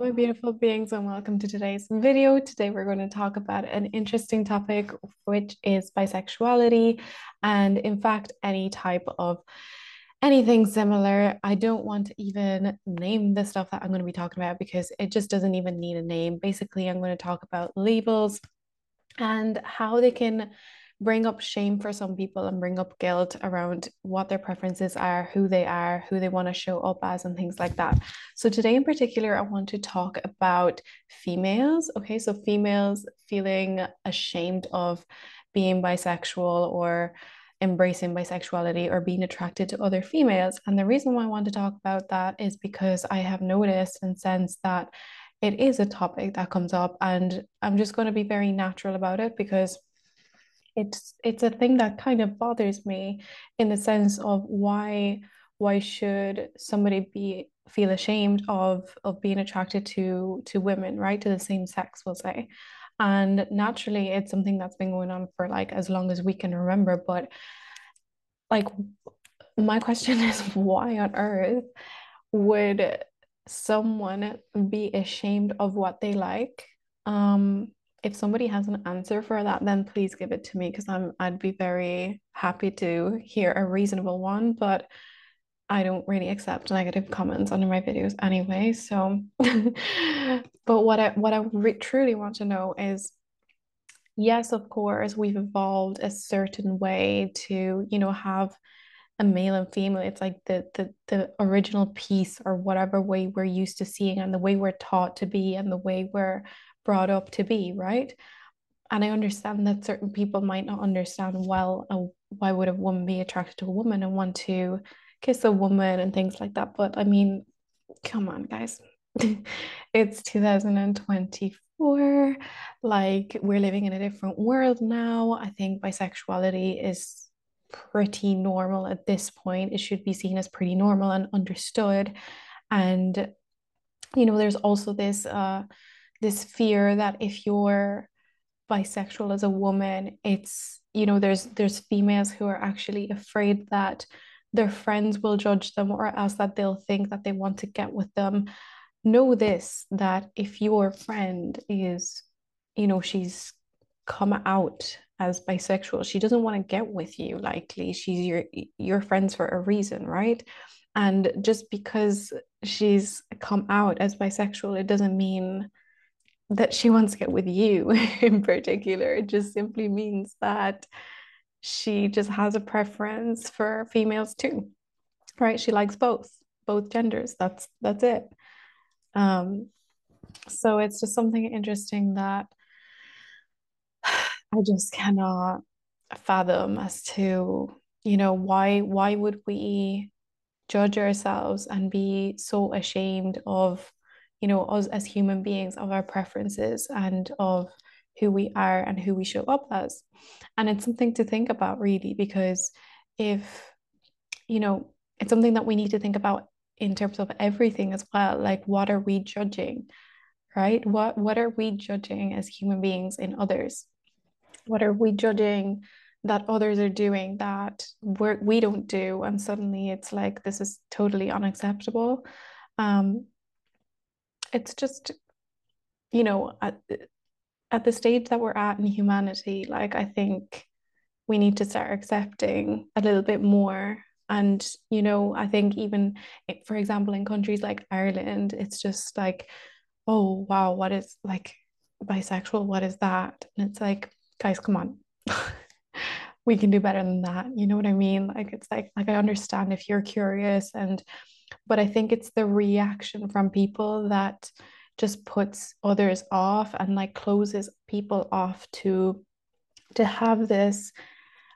my beautiful beings, and welcome to today's video. Today, we're going to talk about an interesting topic, which is bisexuality, and in fact, any type of anything similar. I don't want to even name the stuff that I'm going to be talking about because it just doesn't even need a name. Basically, I'm going to talk about labels and how they can bring up shame for some people and bring up guilt around what their preferences are, who they are, who they want to show up as, and things like that. So, today in particular, I want to talk about females. Okay, so females feeling ashamed of being bisexual or embracing bisexuality or being attracted to other females. And the reason why I want to talk about that is because I have noticed and sensed that it is a topic that comes up, and I'm just going to be very natural about it because it's it's a thing that kind of bothers me in the sense of why why should somebody be feel ashamed of of being attracted to to women right? To the same sex we'll say. And naturally it's something that's been going on for like as long as we can remember but like my question is why on earth would someone be ashamed of what they like? Um if somebody has an answer for that, then please give it to me because I'm I'd be very happy to hear a reasonable one, but I don't really accept negative comments under my videos anyway. So, but what I what I re truly want to know is, yes, of course, we've evolved a certain way to, you know, have a male and female. It's like the the the original piece or whatever way we're used to seeing and the way we're taught to be and the way we're brought up to be, right? And I understand that certain people might not understand well why would a woman be attracted to a woman and want to kiss a woman and things like that. But I mean, come on, guys. it's 2024. Like, we're living in a different world now. I think bisexuality is pretty normal at this point. It should be seen as pretty normal and understood. And, you know, there's also this uh, this fear that if you're bisexual as a woman, it's you know there's there's females who are actually afraid that their friends will judge them or else that they'll think that they want to get with them. Know this that if your friend is, you know, she's come out as bisexual, she doesn't want to get with you likely. She's your your friends for a reason, right? And just because she's come out as bisexual, it doesn't mean that she wants to get with you in particular. It just simply means that she just has a preference for females too, right? She likes both, both genders. That's that's it. Um, so it's just something interesting that I just cannot fathom as to, you know, why why would we judge ourselves and be so ashamed of you know, us as human beings, of our preferences and of who we are and who we show up as. And it's something to think about, really, because if, you know, it's something that we need to think about in terms of everything as well. Like, what are we judging, right? What what are we judging as human beings in others? What are we judging that others are doing that we're, we don't do? And suddenly it's like this is totally unacceptable. Um, it's just you know at, at the stage that we're at in humanity like i think we need to start accepting a little bit more. And you know i think even for example in countries like ireland it's just like oh wow what is like bisexual what is that? And it's like guys come on. We can do better than that. You know what i mean? Like it's like like i understand if you're curious and but I think it's the reaction from people that just puts others off and like closes people off to to have this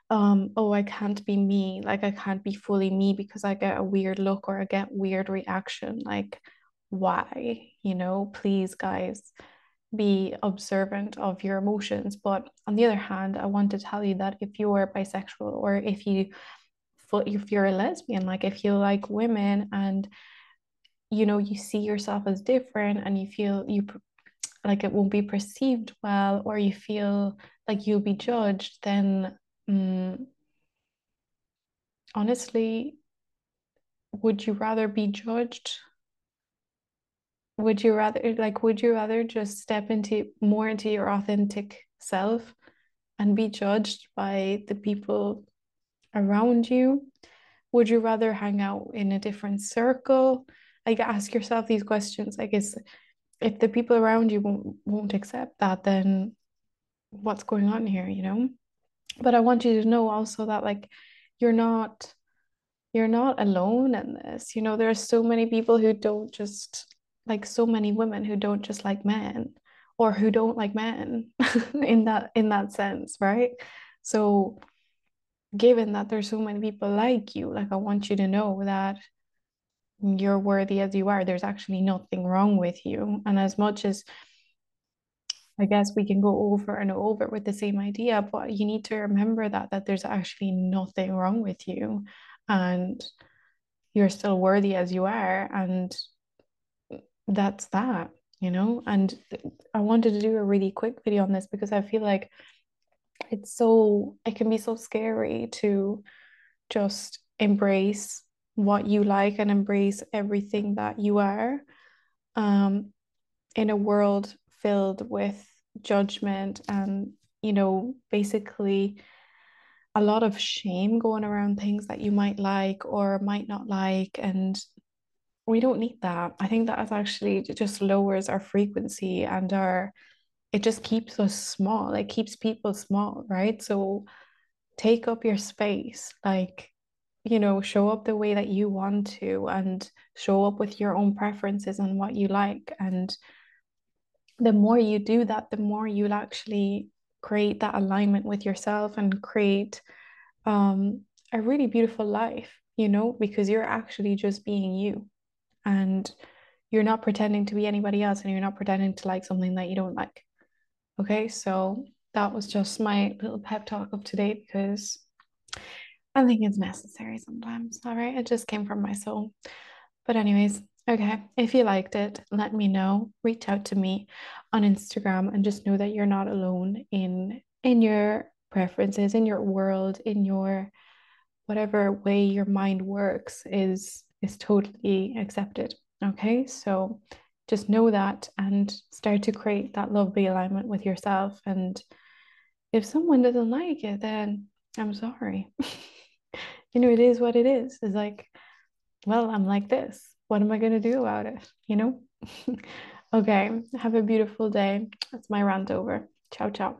um oh I can't be me. Like I can't be fully me because I get a weird look or I get weird reaction. Like why? You know please guys be observant of your emotions. But on the other hand I want to tell you that if you're bisexual or if you if you're a lesbian like if you like women and you know you see yourself as different and you feel you like it won't be perceived well or you feel like you'll be judged then um, honestly would you rather be judged? Would you rather like would you rather just step into more into your authentic self and be judged by the people around you? Would you rather hang out in a different circle? Like ask yourself these questions. I guess if the people around you won't won't accept that, then what's going on here, you know? But I want you to know also that like you're not you're not alone in this. You know, there are so many people who don't just like so many women who don't just like men or who don't like men in that in that sense, right? So given that there's so many people like you, like I want you to know that you're worthy as you are. There's actually nothing wrong with you. And as much as I guess we can go over and over with the same idea, but you need to remember that that there's actually nothing wrong with you and you're still worthy as you are and that's that, you know? And I wanted to do a really quick video on this because I feel like it's so it can be so scary to just embrace what you like and embrace everything that you are um, in a world filled with judgment and you know basically a lot of shame going around things that you might like or might not like and we don't need that. I think that actually just lowers our frequency and our it just keeps us small it keeps people small right? So take up your space like you know show up the way that you want to and show up with your own preferences and what you like. And the more you do that the more you'll actually create that alignment with yourself and create um, a really beautiful life you know because you're actually just being you. And you're not pretending to be anybody else and you're not pretending to like something that you don't like Okay, so that was just my little pep talk of today because I think it's necessary sometimes. All right, it just came from my soul. But, anyways, okay, if you liked it, let me know. Reach out to me on Instagram and just know that you're not alone in in your preferences, in your world, in your whatever way your mind works is is totally accepted. Okay, so just know that and start to create that lovely alignment with yourself. And if someone doesn't like it, then I'm sorry. you know, it is what it is. It's like, well, I'm like this. What am I going to do about it? You know? okay. Have a beautiful day. That's my rant over. Ciao, ciao.